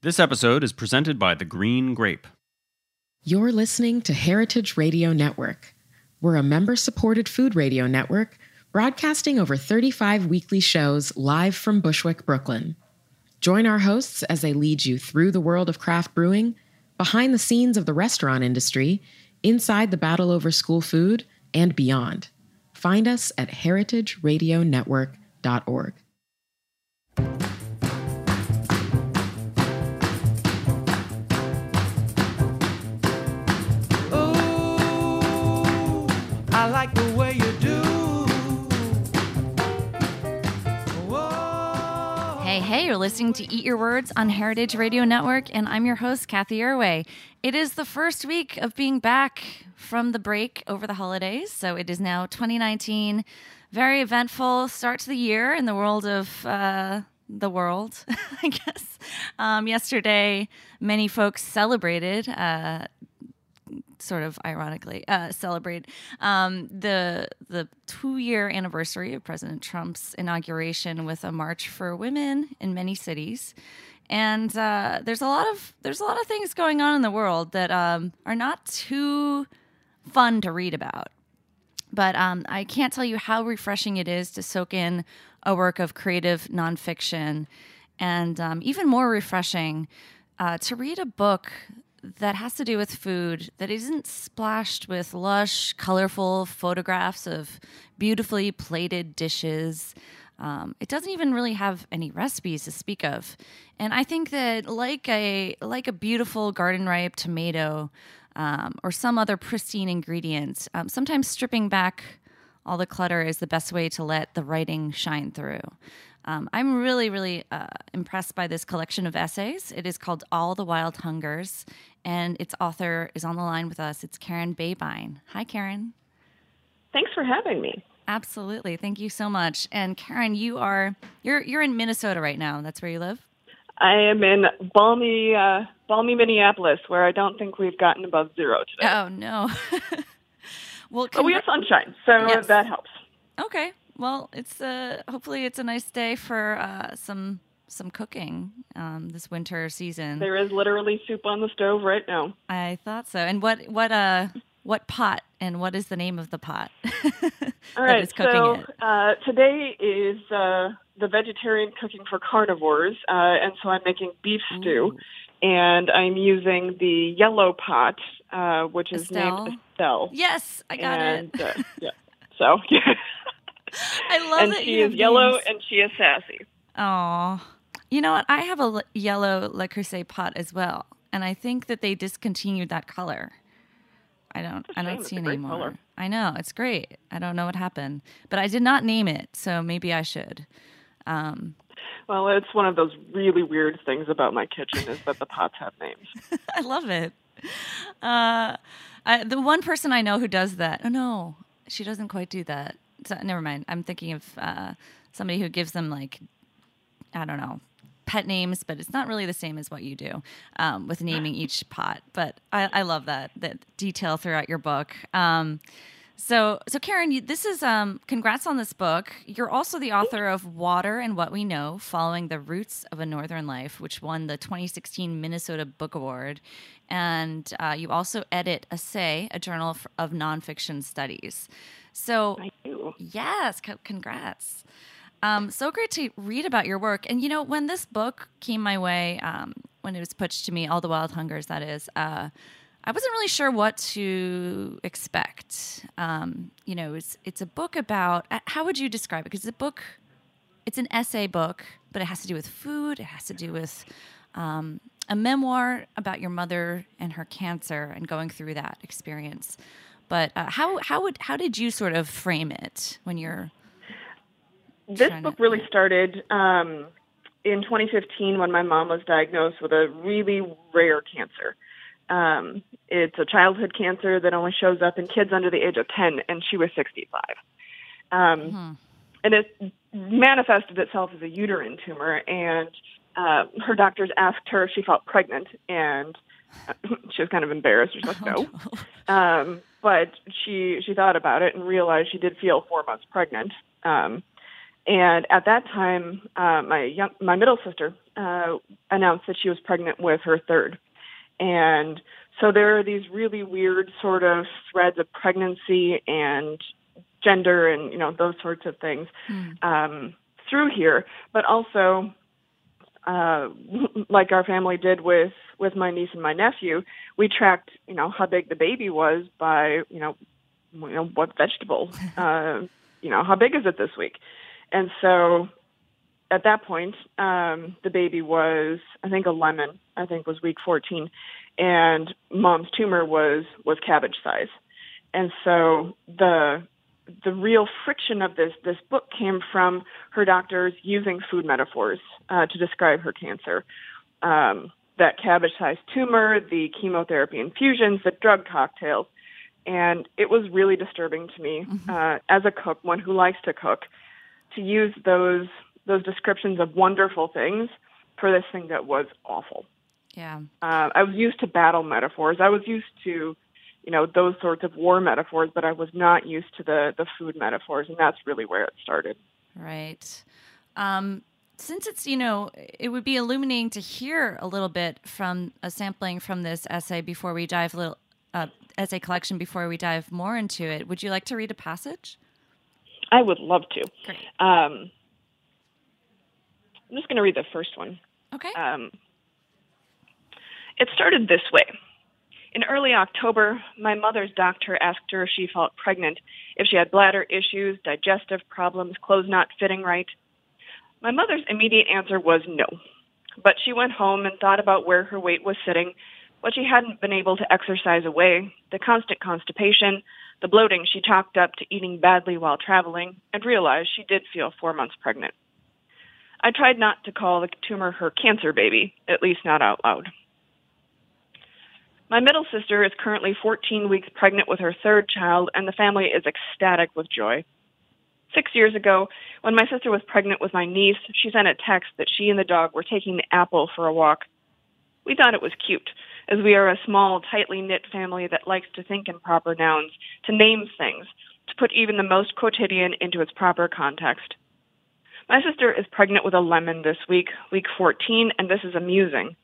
This episode is presented by The Green Grape. You're listening to Heritage Radio Network. We're a member supported food radio network broadcasting over 35 weekly shows live from Bushwick, Brooklyn. Join our hosts as they lead you through the world of craft brewing, behind the scenes of the restaurant industry, inside the battle over school food, and beyond. Find us at heritageradionetwork.org. I like the way you do. Hey, hey, you're listening to Eat Your Words on Heritage Radio Network, and I'm your host, Cathy Erway. It is the first week of being back from the break over the holidays, so it is now 2019. Very eventful start to the year in the world of uh, the world, I guess. Um, yesterday, many folks celebrated. Uh, sort of ironically uh, celebrate um, the the two year anniversary of President Trump's inauguration with a march for women in many cities. And uh, there's a lot of there's a lot of things going on in the world that um, are not too fun to read about. But um, I can't tell you how refreshing it is to soak in a work of creative nonfiction, and um, even more refreshing uh, to read a book that has to do with food that isn't splashed with lush, colorful photographs of beautifully plated dishes. Um, it doesn't even really have any recipes to speak of, and I think that like a like a beautiful garden ripe tomato um, or some other pristine ingredient, um, sometimes stripping back all the clutter is the best way to let the writing shine through. Um, I'm really, really uh, impressed by this collection of essays. It is called All the Wild Hungers, and its author is on the line with us. It's Karen Babine. Hi, Karen. Thanks for having me. Absolutely, thank you so much. And Karen, you are you're you're in Minnesota right now. That's where you live. I am in balmy, uh, balmy Minneapolis, where I don't think we've gotten above zero today. Oh no. well, but we have sunshine, so Yes. that helps. Okay. Well, it's uh hopefully it's a nice day for uh some some cooking um this winter season. There is literally soup on the stove right now. I thought so. And what what uh what pot and what is the name of the pot? All cooking so uh, today is uh, the vegetarian cooking for carnivores, uh, and so I'm making beef stew, and I'm using the yellow pot, uh, which is Estelle? named Estelle. Yes, I got and, it. Uh, yeah. So, I love and that she you is yellow names. and she is sassy. Oh, you know what? I have a l- yellow Le Creuset pot as well, and I think that they discontinued that color. I don't. I don't see it anymore. color. I know it's great. I don't know what happened, but I did not name it, so maybe I should. Um, Well, it's one of those really weird things about my kitchen is that the pots have names. I love it. Uh, I, the one person I know who does that. Oh no, she doesn't quite do that. So, never mind. I'm thinking of uh, somebody who gives them like I don't know pet names, but it's not really the same as what you do um, with naming each pot. But I, I love that that detail throughout your book. Um, so, so Karen, you, this is um, congrats on this book. You're also the author of Water and What We Know: Following the Roots of a Northern Life, which won the 2016 Minnesota Book Award, and uh, you also edit Assay, a journal of nonfiction studies. So. Yes, c- congrats. Um, so great to read about your work. And you know, when this book came my way, um, when it was pitched to me, All the Wild Hungers, that is, uh, I wasn't really sure what to expect. Um, you know, it's it's a book about uh, how would you describe it? Because it's a book, it's an essay book, but it has to do with food. It has to do with um, a memoir about your mother and her cancer and going through that experience. But uh, how how would how did you sort of frame it when you're This trying to- book really started um, in 2015 when my mom was diagnosed with a really rare cancer. Um, it's a childhood cancer that only shows up in kids under the age of 10, and she was 65. Um, And it manifested itself as a uterine tumor, and uh, her doctors asked her if she felt pregnant, and she was kind of embarrassed. She was like, no. Um, but she she thought about it and realized she did feel four months pregnant. Um, and at that time, uh, my young my middle sister uh, announced that she was pregnant with her third. And so there are these really weird sort of threads of pregnancy and gender and, you know, those sorts of things um, through here. But also, uh, like our family did with, with my niece and my nephew, we tracked, you know, how big the baby was by, you know, you know what vegetable, uh, you know, how big is it this week? And so at that point, um, the baby was, I think, a lemon. I think was week 14, and mom's tumor was was cabbage size. And so the the real friction of this this book came from her doctors using food metaphors uh, to describe her cancer. Um, that cabbage-sized tumor, the chemotherapy infusions, the drug cocktails, and it was really disturbing to me uh, as a cook, one who likes to cook, to use those those descriptions of wonderful things for this thing that was awful. Yeah. Uh, I was used to battle metaphors. I was used to, you know, those sorts of war metaphors, but I was not used to the the food metaphors, and that's really where it started. Right. Um, since it's, you know, it would be illuminating to hear a little bit from a sampling from this essay before we dive a little uh, essay collection before we dive more into it. Would you like to read a passage? I would love to. Great. Um, I'm just going to read the first one. Okay. Um, it started this way. In early October, my mother's doctor asked her if she felt pregnant, if she had bladder issues, digestive problems, clothes not fitting right. My mother's immediate answer was no. But she went home and thought about where her weight was sitting, what she hadn't been able to exercise away, the constant constipation, the bloating she chalked up to eating badly while traveling, and realized she did feel four months pregnant. I tried not to call the tumor her cancer baby, at least not out loud. My middle sister is currently 14 weeks pregnant with her third child, and the family is ecstatic with joy. Six years ago, when my sister was pregnant with my niece, she sent a text that she and the dog were taking the apple for a walk. We thought it was cute, as we are a small, tightly knit family that likes to think in proper nouns, to name things, to put even the most quotidian into its proper context. My sister is pregnant with a lemon this week, week 14, and this is amusing.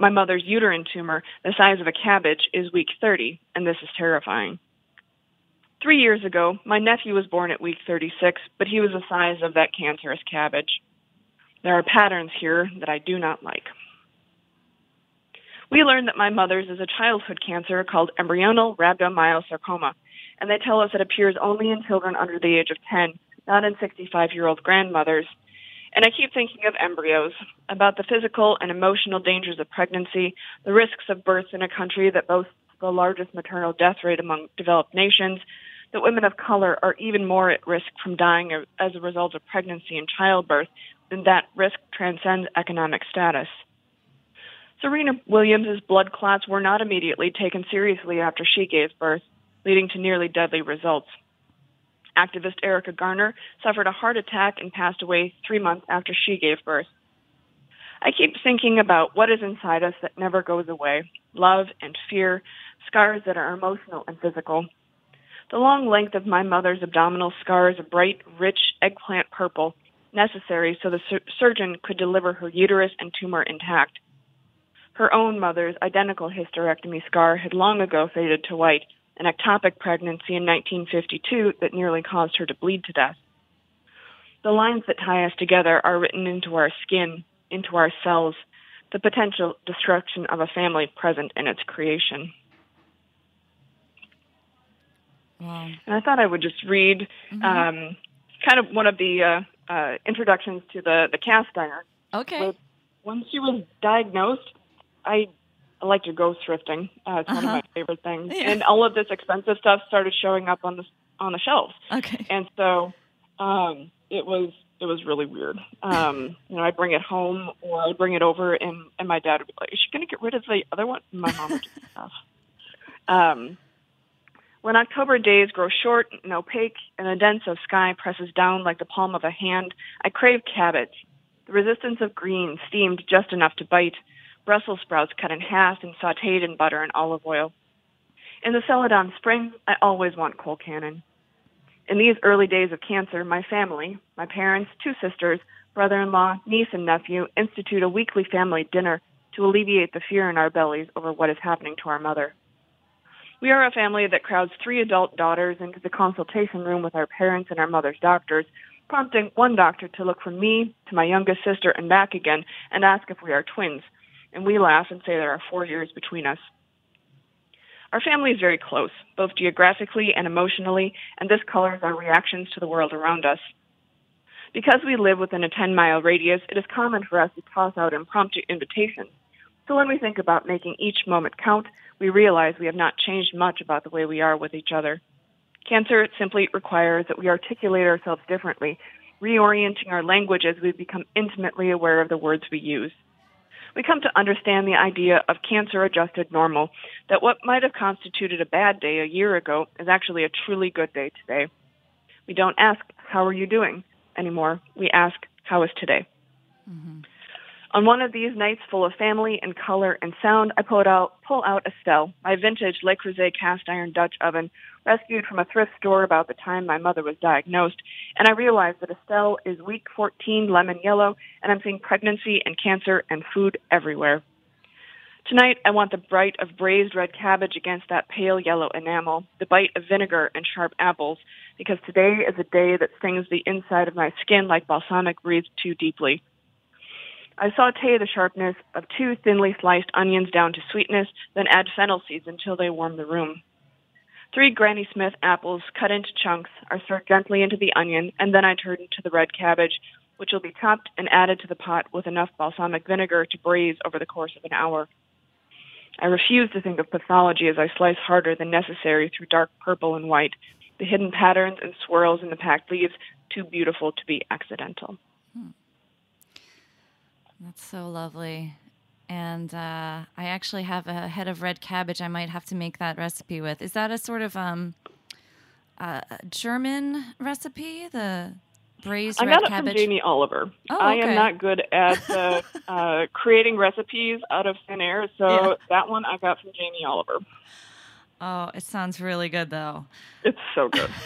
My mother's uterine tumor, the size of a cabbage, is week 30, and this is terrifying. Three years ago, my nephew was born at week 36, but he was the size of that cancerous cabbage. There are patterns here that I do not like. We learned that my mother's is a childhood cancer called embryonal rhabdomyosarcoma, and they tell us it appears only in children under the age of 10, not in 65 year old grandmothers. And I keep thinking of embryos, about the physical and emotional dangers of pregnancy, the risks of birth in a country that boasts the largest maternal death rate among developed nations, that women of color are even more at risk from dying as a result of pregnancy and childbirth, and that risk transcends economic status. Serena Williams' blood clots were not immediately taken seriously after she gave birth, leading to nearly deadly results. Activist Erica Garner suffered a heart attack and passed away three months after she gave birth. I keep thinking about what is inside us that never goes away love and fear, scars that are emotional and physical. The long length of my mother's abdominal scar is a bright, rich eggplant purple, necessary so the sur- surgeon could deliver her uterus and tumor intact. Her own mother's identical hysterectomy scar had long ago faded to white, an ectopic pregnancy in 1952 that nearly caused her to bleed to death. The lines that tie us together are written into our skin, into our cells, the potential destruction of a family present in its creation. Wow. And I thought I would just read um, kind of one of the uh, uh, introductions to the, the cast iron. Okay. When she was diagnosed, I I like to go thrifting. Uh, it's one of Uh-huh. my favorite things. Yeah. And all of this expensive stuff started showing up on the on the shelves. Okay. And so um, it was it was really weird. Um, you know, I'd bring it home or I'd bring it over, and and my dad would be like, "Is she going to get rid of the other one?" And my mom would do stuff. Um, when October days grow short and opaque, and the dense of sky presses down like the palm of a hand, I crave cabbage. The resistance of green, steamed just enough to bite. Brussels sprouts cut in half and sautéed in butter and olive oil. In the Celadon spring, I always want Colcannon. In these early days of cancer, my family, my parents, two sisters, brother in law, niece, and nephew institute a weekly family dinner to alleviate the fear in our bellies over what is happening to our mother. We are a family that crowds three adult daughters into the consultation room with our parents and our mother's doctors, prompting one doctor to look from me to my youngest sister and back again and ask if we are twins. And we laugh and say there are four years between us. Our family is very close, both geographically and emotionally, and this colors our reactions to the world around us. Because we live within a 10 mile radius, it is common for us to toss out impromptu invitations. So when we think about making each moment count, we realize we have not changed much about the way we are with each other. Cancer simply requires that we articulate ourselves differently, reorienting our language as we become intimately aware of the words we use. We come to understand the idea of cancer adjusted normal, that what might have constituted a bad day a year ago is actually a truly good day today. We don't ask, How are you doing? anymore. We ask, How is today? Mm-hmm. On one of these nights full of family and color and sound, I pull out, pull out Estelle, my vintage Le Creuset cast iron Dutch oven, rescued from a thrift store about the time my mother was diagnosed, and I realize that Estelle is week 14 lemon yellow, and I'm seeing pregnancy and cancer and food everywhere. Tonight, I want the bright of braised red cabbage against that pale yellow enamel, the bite of vinegar and sharp apples, because today is a day that stings the inside of my skin like balsamic breathed too deeply. I saute the sharpness of two thinly sliced onions down to sweetness, then add fennel seeds until they warm the room. Three Granny Smith apples cut into chunks are stirred gently into the onion, and then I turn to the red cabbage, which will be chopped and added to the pot with enough balsamic vinegar to braise over the course of an hour. I refuse to think of pathology as I slice harder than necessary through dark purple and white, the hidden patterns and swirls in the packed leaves too beautiful to be accidental. That's so lovely. And uh, I actually have a head of red cabbage I might have to make that recipe with. Is that a sort of um, uh, German recipe? The braised I red got cabbage? it from Jamie Oliver. Oh, okay. I am not good at uh, uh, creating recipes out of thin air, so Yeah. that one I got from Jamie Oliver. Oh, it sounds really good though. It's so good.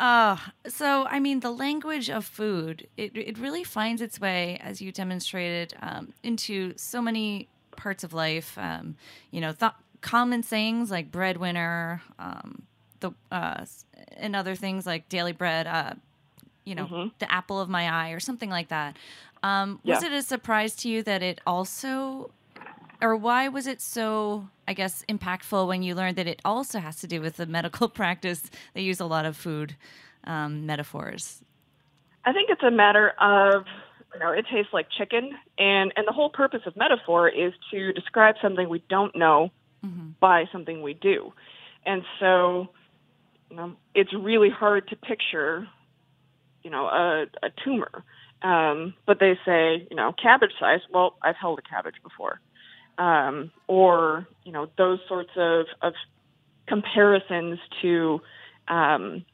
Uh, so, I mean, the language of food, it, it really finds its way, as you demonstrated, um, into so many parts of life. Um, you know, th- common sayings like breadwinner, um, the, uh, and other things like daily bread, uh, you know, the apple of my eye, or something like that. Um, Was it a surprise to you that it also, or why was it so, I guess, impactful when you learned that it also has to do with the medical practice? They use a lot of food um, metaphors. I think it's a matter of you know it tastes like chicken, and and the whole purpose of metaphor is to describe something we don't know by something we do, and so you know it's really hard to picture you know a, a tumor. Um, but they say you know cabbage size. Well, I've held a cabbage before, um, or you know those sorts of of comparisons to um,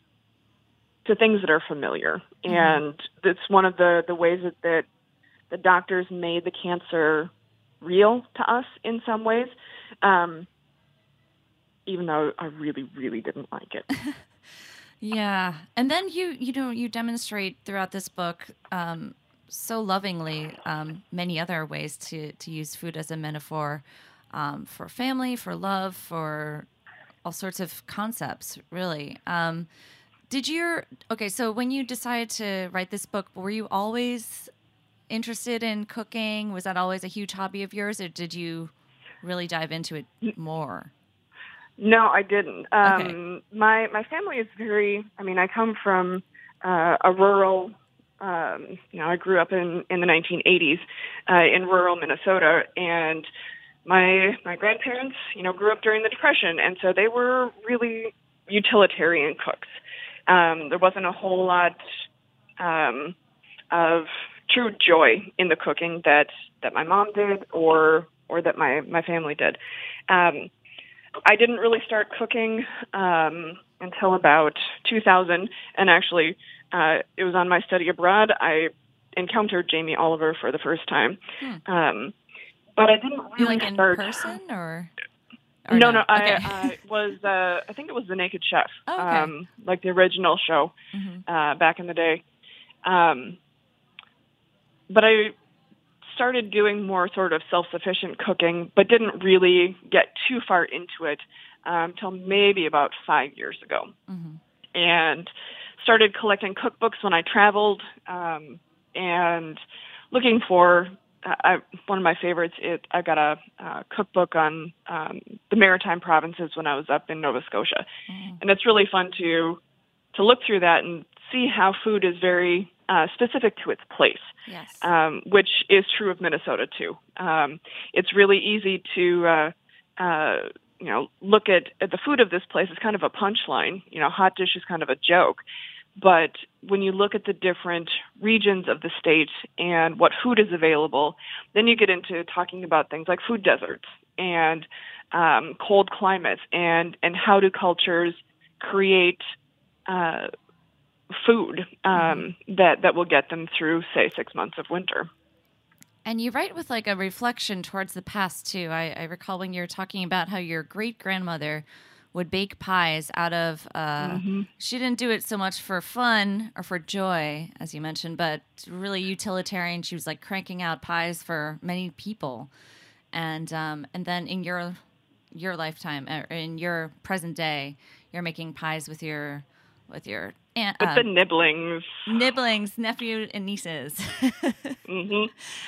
to things that are familiar. And it's one of the, the ways that, that the doctors made the cancer real to us in some ways, um, even though I really, really didn't like it. Yeah, and then you you know you demonstrate throughout this book um, so lovingly um, many other ways to to use food as a metaphor um, for family, for love, for all sorts of concepts. Really, um, did you okay? So when you decided to write this book, were you always interested in cooking? Was that always a huge hobby of yours, or did you really dive into it more? No, I didn't. Um, Okay. My my family is very. I mean, I come from uh, a rural. Um, you know, I grew up in in the 1980s uh, in rural Minnesota, and my my grandparents, you know, grew up during the Depression, and so they were really utilitarian cooks. Um, there wasn't a whole lot um, of true joy in the cooking that that my mom did, or or that my my family did. Um, I didn't really start cooking um, until about 2000, and actually, uh, it was on my study abroad. I encountered Jamie Oliver for the first time, um, but I didn't really like in start. person or? or No, no, Okay. I, I was. Uh, I think it was The Naked Chef, Oh, okay. um, like the original show Mhm. uh, back in the day. Um, but I started doing more sort of self-sufficient cooking, but didn't really get too far into it until um, maybe about five years ago, mm-hmm. and started collecting cookbooks when I traveled, um, and looking for. Uh, I, one of my favorites. It I got a uh, cookbook on um, the Maritime provinces when I was up in Nova Scotia, mm. and it's really fun to to look through that and see how food is very uh, specific to its place, yes. um, which is true of Minnesota too. Um, it's really easy to, uh, uh, you know, look at, at the food of this place as kind of a punchline. You know, hot dish is kind of a joke. But when you look at the different regions of the state and what food is available, then you get into talking about things like food deserts and um, cold climates and, and how do cultures create uh, food um, that that will get them through, say, six months of winter. And you write with like a reflection towards the past too. I, I recall when you were talking about how your great grandmother would bake pies out of. Uh, mm-hmm. She didn't do it so much for fun or for joy, as you mentioned, but really utilitarian. She was like cranking out pies for many people, and um, and then in your your lifetime, or in your present day, you're making pies with your with your aunt. With uh, the nibblings. Nibblings, nephew and nieces. mm-hmm.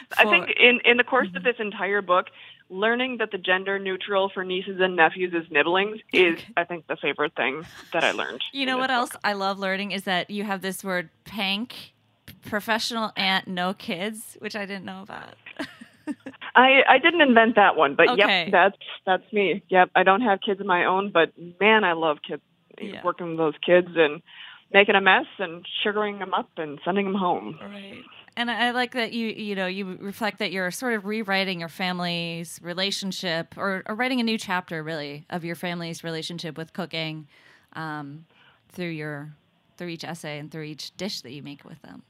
For, I think in, in the course mm-hmm. of this entire book, learning that the gender neutral for nieces and nephews is nibblings is, I think, the favorite thing that I learned. You know what book. else I love learning is that you have this word pank, professional aunt, no kids, which I didn't know about. I I didn't invent that one, but okay. yep, that's that's me. Yep, I don't have kids of my own, but man, I love kids yeah. working with those kids and making a mess and sugaring them up and sending them home. Right. And I like that you you know you reflect that you're sort of rewriting your family's relationship or, or writing a new chapter really of your family's relationship with cooking um, through your through each essay and through each dish that you make with them.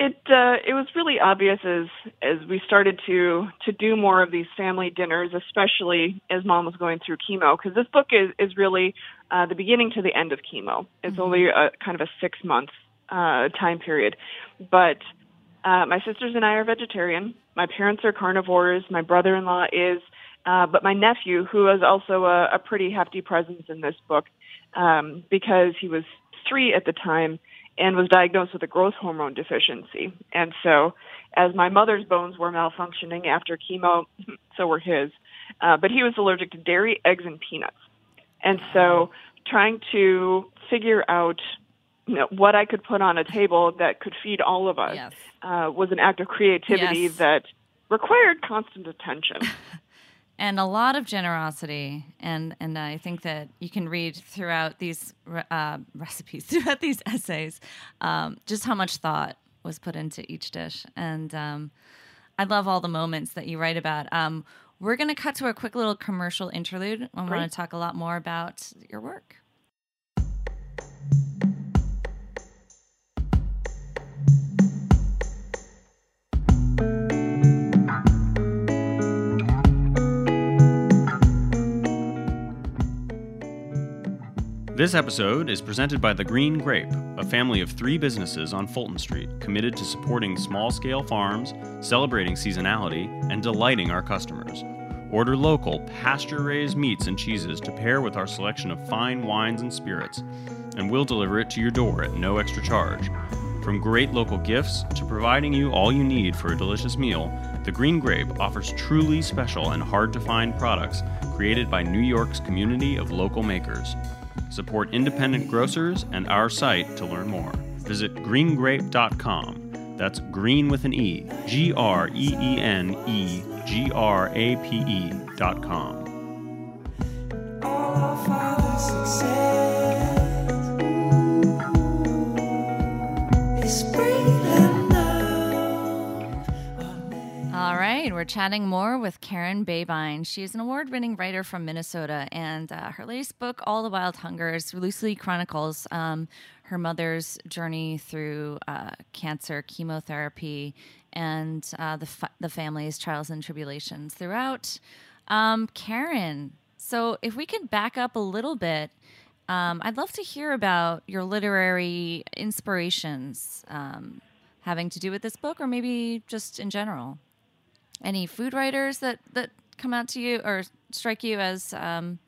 It uh, it was really obvious as as we started to to do more of these family dinners, especially as mom was going through chemo, because this book is is really uh, the beginning to the end of chemo. It's mm-hmm. only a kind of a six month uh, time period, but uh, my sisters and I are vegetarian. My parents are carnivores. My brother in law is, uh, but my nephew, who is also a, a pretty hefty presence in this book, um, because he was three at the time and was diagnosed with a growth hormone deficiency. And so, as my mother's bones were malfunctioning after chemo, so were his. Uh, but he was allergic to dairy, eggs, and peanuts. And so, trying to figure out you know, what I could put on a table that could feed all of us yes. uh, was an act of creativity yes. that required constant attention. and a lot of generosity and and I think that you can read throughout these uh, recipes throughout these essays um, just how much thought was put into each dish and um, I love all the moments that you write about um, we're going to cut to a quick little commercial interlude I want to talk a lot more about your work This episode is presented by The Green Grape, a family of three businesses on Fulton Street committed to supporting small scale farms, celebrating seasonality, and delighting our customers. Order local, pasture raised meats and cheeses to pair with our selection of fine wines and spirits, and we'll deliver it to your door at no extra charge. From great local gifts to providing you all you need for a delicious meal, The Green Grape offers truly special and hard to find products created by New York's community of local makers. Support independent grocers and our site to learn more. Visit greengrape.com. That's green with an E, G R E E N E G R A P E.com. right, we're chatting more with Karen Babine. She is an award winning writer from Minnesota, and uh, her latest book, All the Wild Hungers, loosely chronicles um, her mother's journey through uh, cancer, chemotherapy, and uh, the, fa- the family's trials and tribulations throughout. Um, Karen, so if we could back up a little bit, um, I'd love to hear about your literary inspirations. Um, having to do with this book, or maybe just in general? Any food writers that that come out to you or strike you as um,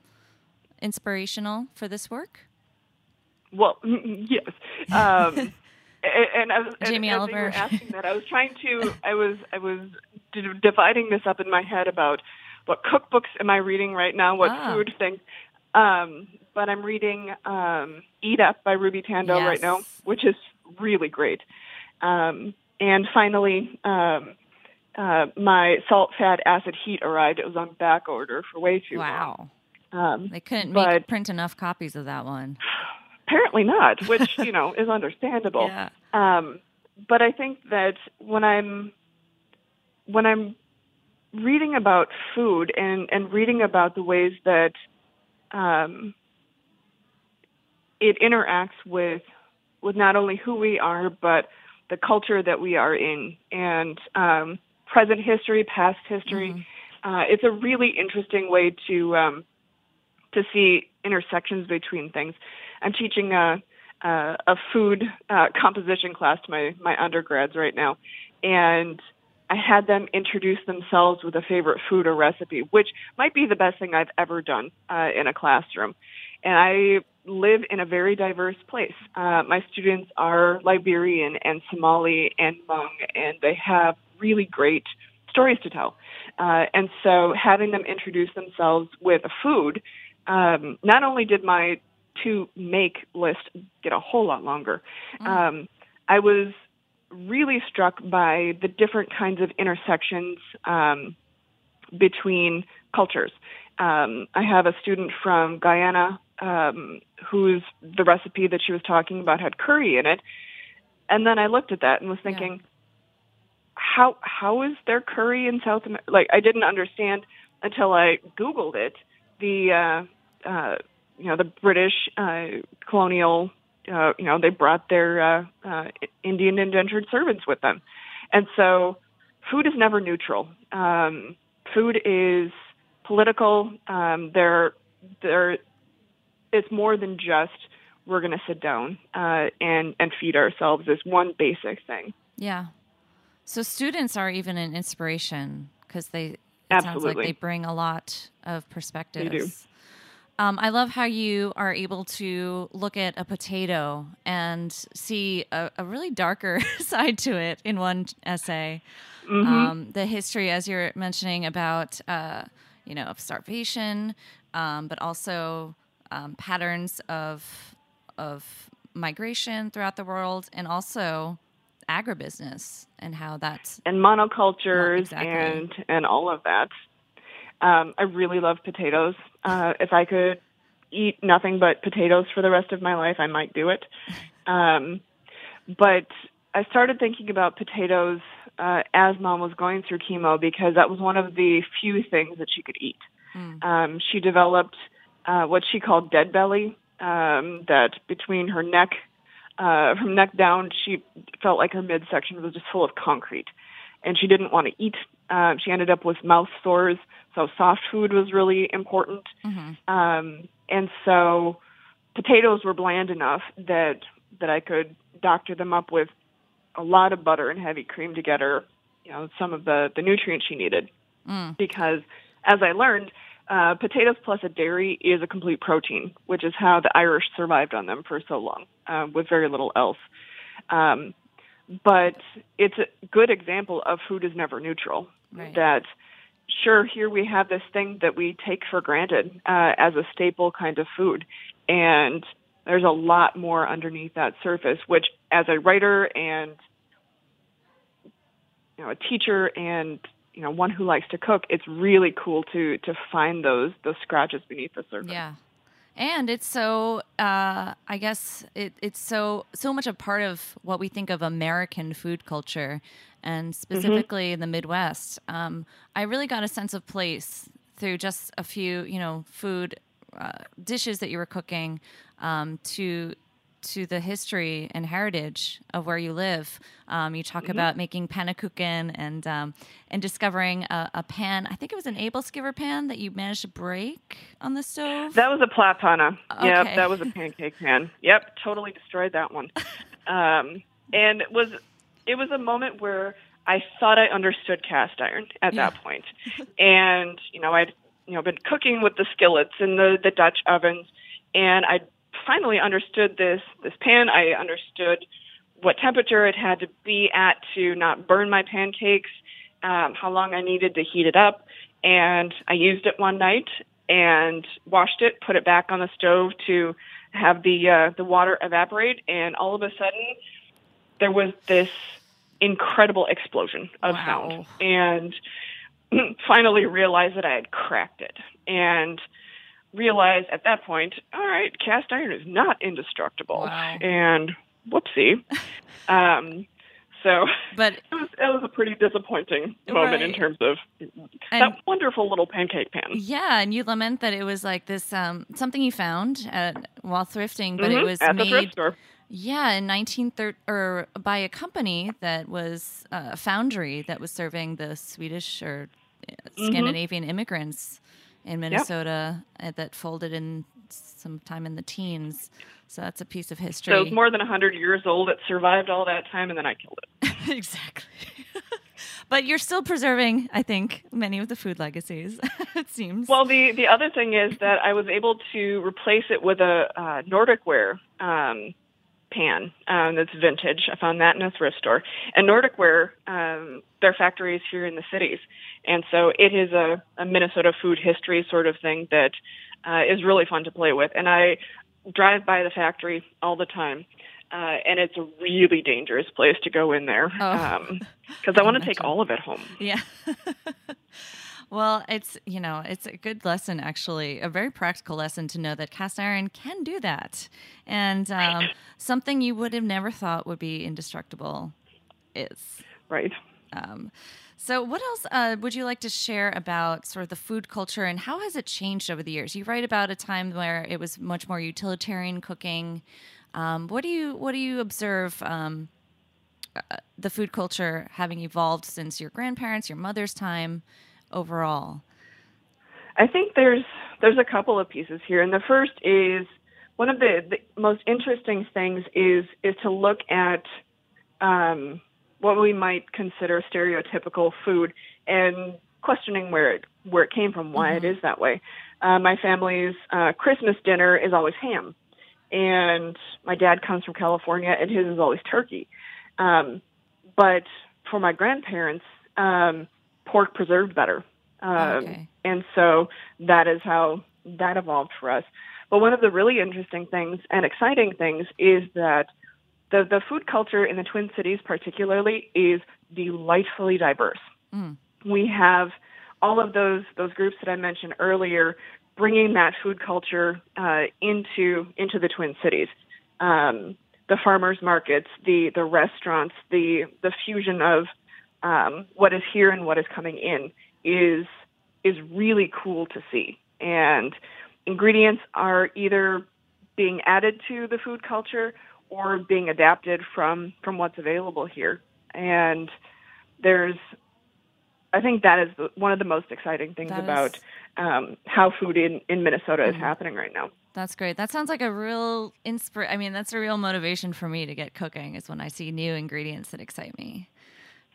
inspirational for this work? Well, yes. Um, and, and, I was, Jamie and, Oliver. As you were asking that, I was trying to. I was. I was dividing this up in my head about what cookbooks am I reading right now, what Ah. food things. Um, but I'm reading um, Eat Up by Ruby Tandoh right now, which is really great. Um, and finally, um, uh, my salt, fat, acid, heat arrived. It was on back order for way too Wow, long. Um, they couldn't make But- print enough copies of that one. apparently not, which you know is understandable. Yeah. Um, but I think that when I'm when I'm reading about food and and reading about the ways that um, it interacts with with not only who we are but the culture that we are in and um, present history, past history. Uh, it's a really interesting way to um, to see intersections between things. I'm teaching a a, a food uh, composition class to my my undergrads right now, and I had them introduce themselves with a favorite food or recipe, which might be the best thing I've ever done uh, in a classroom. And I live in a very diverse place. Uh, my students are Liberian and Somali and Hmong, and they have really great stories to tell. Uh, and so having them introduce themselves with a food, um, not only did my to make list get a whole lot longer, um, I was really struck by the different kinds of intersections um, between cultures. Um, I have a student from Guyana um, whose the recipe that she was talking about had curry in it, and then I looked at that and was thinking, how how is there curry in South America? Like I didn't understand until I Googled it. The uh, uh, you know the British uh, colonial uh, you know they brought their uh, uh, Indian indentured servants with them, and so food is never neutral. Um, food is political. Um, there there it's more than just we're going to sit down uh, and and feed ourselves is one basic thing. Yeah. So students are even an inspiration because they it sounds like they bring a lot of perspectives. do. Um, I love how you are able to look at a potato and see a, a really darker side to it in one essay. Mm-hmm. Um, the history, as you're mentioning, about uh, you know of starvation, um, but also um, patterns of of migration throughout the world, and also agribusiness and how that's and monocultures Exactly. and and all of that. Um, I really love potatoes. Uh, if I could eat nothing but potatoes for the rest of my life, I might do it. Um, but I started thinking about potatoes uh, as mom was going through chemo because that was one of the few things that she could eat. Um, she developed uh, what she called dead belly, um, that between her neck, uh, from neck down, she felt like her midsection was just full of concrete. And she didn't want to eat. Uh, she ended up with mouth sores, so soft food was really important. Um, and so potatoes were bland enough that that I could doctor them up with a lot of butter and heavy cream to get her, you know, some of the the nutrients she needed. Because as I learned, uh, potatoes plus a dairy is a complete protein, which is how the Irish survived on them for so long, uh, with very little else. Um, but it's a good example of food is never neutral. Right. That sure, here we have this thing that we take for granted uh, as a staple kind of food, and there's a lot more underneath that surface. Which, as a writer and you know a teacher and you know one who likes to cook, it's really cool to to find those those scratches beneath the surface. Yeah. And it's so uh, I guess it, it's so so much a part of what we think of American food culture and specifically in the Midwest. Um, I really got a sense of place through just a few, you know, food uh, dishes that you were cooking um, to to the history and heritage of where you live. Um, you talk about making pannekuchen and um, and discovering a, a pan. I think it was an aebleskiver pan that you managed to break on the stove. That was a platana. Yep, that was a pancake pan. Yep, totally destroyed that one. um, and it was it was a moment where I thought I understood cast iron at Yeah. that point. and, you know, I'd, you know, been cooking with the skillets and the, the Dutch ovens and I finally understood this, this pan. I understood what temperature it had to be at to not burn my pancakes, um, how long I needed to heat it up. And I used it one night and washed it, put it back on the stove to have the uh, the water evaporate, and all of a sudden there was this incredible explosion of Wow. sound, and finally realized that I had cracked it, and realized at that point, all right, cast iron is not indestructible, Wow. and whoopsie. um, so But it was, it was a pretty disappointing moment in terms of And- that wonderful little pancake pan. yeah, and you lament that it was like this um, something you found at, while thrifting, but it Mhm, was at the made thrift store. Yeah, in 1930, or by a company that was uh, a foundry that was serving the Swedish or uh, Mm-hmm. Scandinavian immigrants in Minnesota uh, that folded in sometime in the teens. So that's a piece of history. So it was more than 100 years old. It survived all that time, and then I killed it. exactly. but you're still preserving, I think, many of the food legacies. it seems. Well, the the other thing is that I was able to replace it with a uh, Nordic ware um, pan um, that's vintage. I found that in a thrift store. And Nordic ware, um, their factories here in the cities, and so it is a, a Minnesota food history sort of thing that uh, is really fun to play with. And I drive by the factory all the time. Uh, and it's a really dangerous place to go in there Oh. because I want to take all of it home. Yeah. well, it's, you know, it's a good lesson, actually, a very practical lesson to know that cast iron can do that. And um, something you would have never thought would be indestructible is. Right. Um, so, what else uh, would you like to share about sort of the food culture and how has it changed over the years? You write about a time where it was much more utilitarian cooking. Um, what do you what do you observe um, uh, the food culture having evolved since your grandparents, your mother's time, overall? I think there's there's a couple of pieces here, and the first is one of the, the most interesting things is is to look at um, what we might consider stereotypical food and questioning where it where it came from, why it is that way. Uh, my family's uh, Christmas dinner is always ham, and my dad comes from California, and his is always turkey. Um, but for my grandparents, um, pork preserved better. Um, Okay. And so that is how that evolved for us. But one of the really interesting things and exciting things is that the, the food culture in the Twin Cities, particularly, is delightfully diverse. Mm. We have all of those those groups that I mentioned earlier, bringing that food culture uh, into into the Twin Cities. Um, the farmers markets, the the restaurants, the the fusion of um, what is here and what is coming in is is really cool to see. And ingredients are either being added to the food culture or being adapted from from what's available here. And there's, I think that is the, one of the most exciting things That about is- um, how food in in Minnesota is happening right now. That's great. That sounds like a real inspir. I mean, that's a real motivation for me to get cooking is when I see new ingredients that excite me,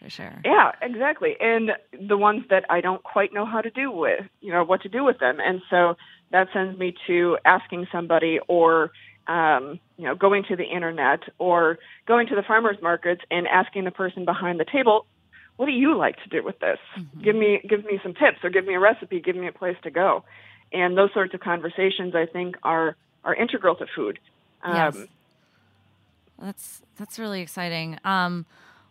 for sure. Yeah, exactly. And the ones that I don't quite know how to do with, you know, what to do with them. And so that sends me to asking somebody or, um, you know, going to the internet or going to the farmers markets and asking the person behind the table, what do you like to do with this? Give me give me some tips or give me a recipe, give me a place to go. And those sorts of conversations I think are are integral to food. Um, Yes. That's that's really exciting. Um,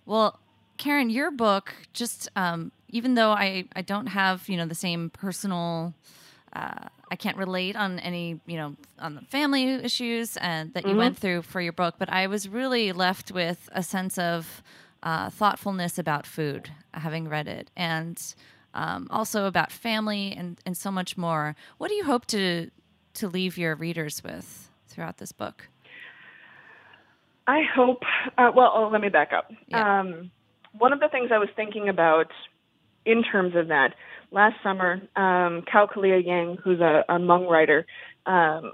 well, Karen, your book just um, even though I I don't have you know the same personal. Uh, I can't relate on any, you know, on the family issues and that you went through for your book, but I was really left with a sense of uh, thoughtfulness about food, having read it, and um, also about family and, and so much more. What do you hope to to leave your readers with throughout this book? I hope. Uh, well, oh, let me back up. Yeah. Um, one of the things I was thinking about in terms of that last summer, um, Kao Kalia Yang, who's a, a Hmong writer, um,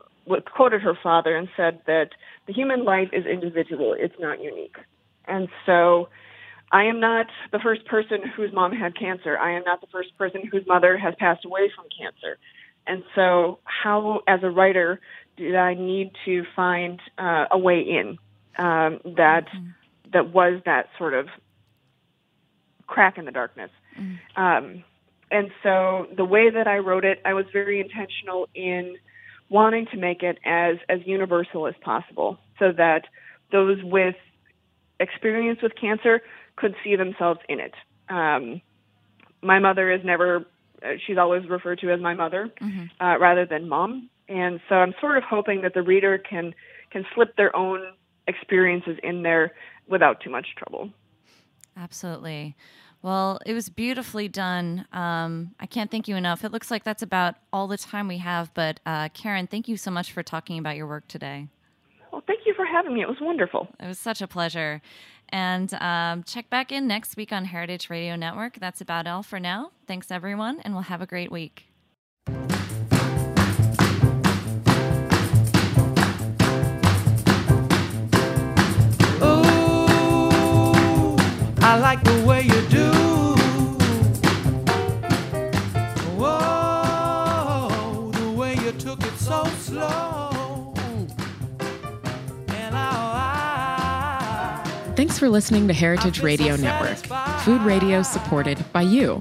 quoted her father and said that the human life is individual; it's not unique. And so, I am not the first person whose mom had cancer. I am not the first person whose mother has passed away from cancer. And so, how, as a writer, did I need to find uh, a way in um, that mm-hmm. that was that sort of crack in the darkness? Mm-hmm. Um, and so, the way that I wrote it, I was very intentional in wanting to make it as as universal as possible, so that those with experience with cancer could see themselves in it. Um, my mother is never, uh, she's always referred to as my mother mm-hmm. uh, rather than mom. And so I'm sort of hoping that the reader can, can slip their own experiences in there without too much trouble. Absolutely. Well, it was beautifully done. Um, I can't thank you enough. It looks like that's about all the time we have. But uh, Karen, thank you so much for talking about your work today. Well, thank you for having me. It was wonderful. It was such a pleasure. And um, check back in next week on Heritage Radio Network. That's about all for now. Thanks, everyone, and we'll have a great week. I like the way you do. Whoa, the way you took it so slow. Thanks for listening to Heritage Radio Network, food radio supported by you.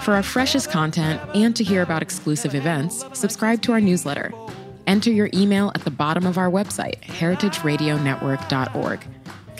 For our freshest content and to hear about exclusive events, subscribe to our newsletter. Enter your email at the bottom of our website, heritageradionetwork.org.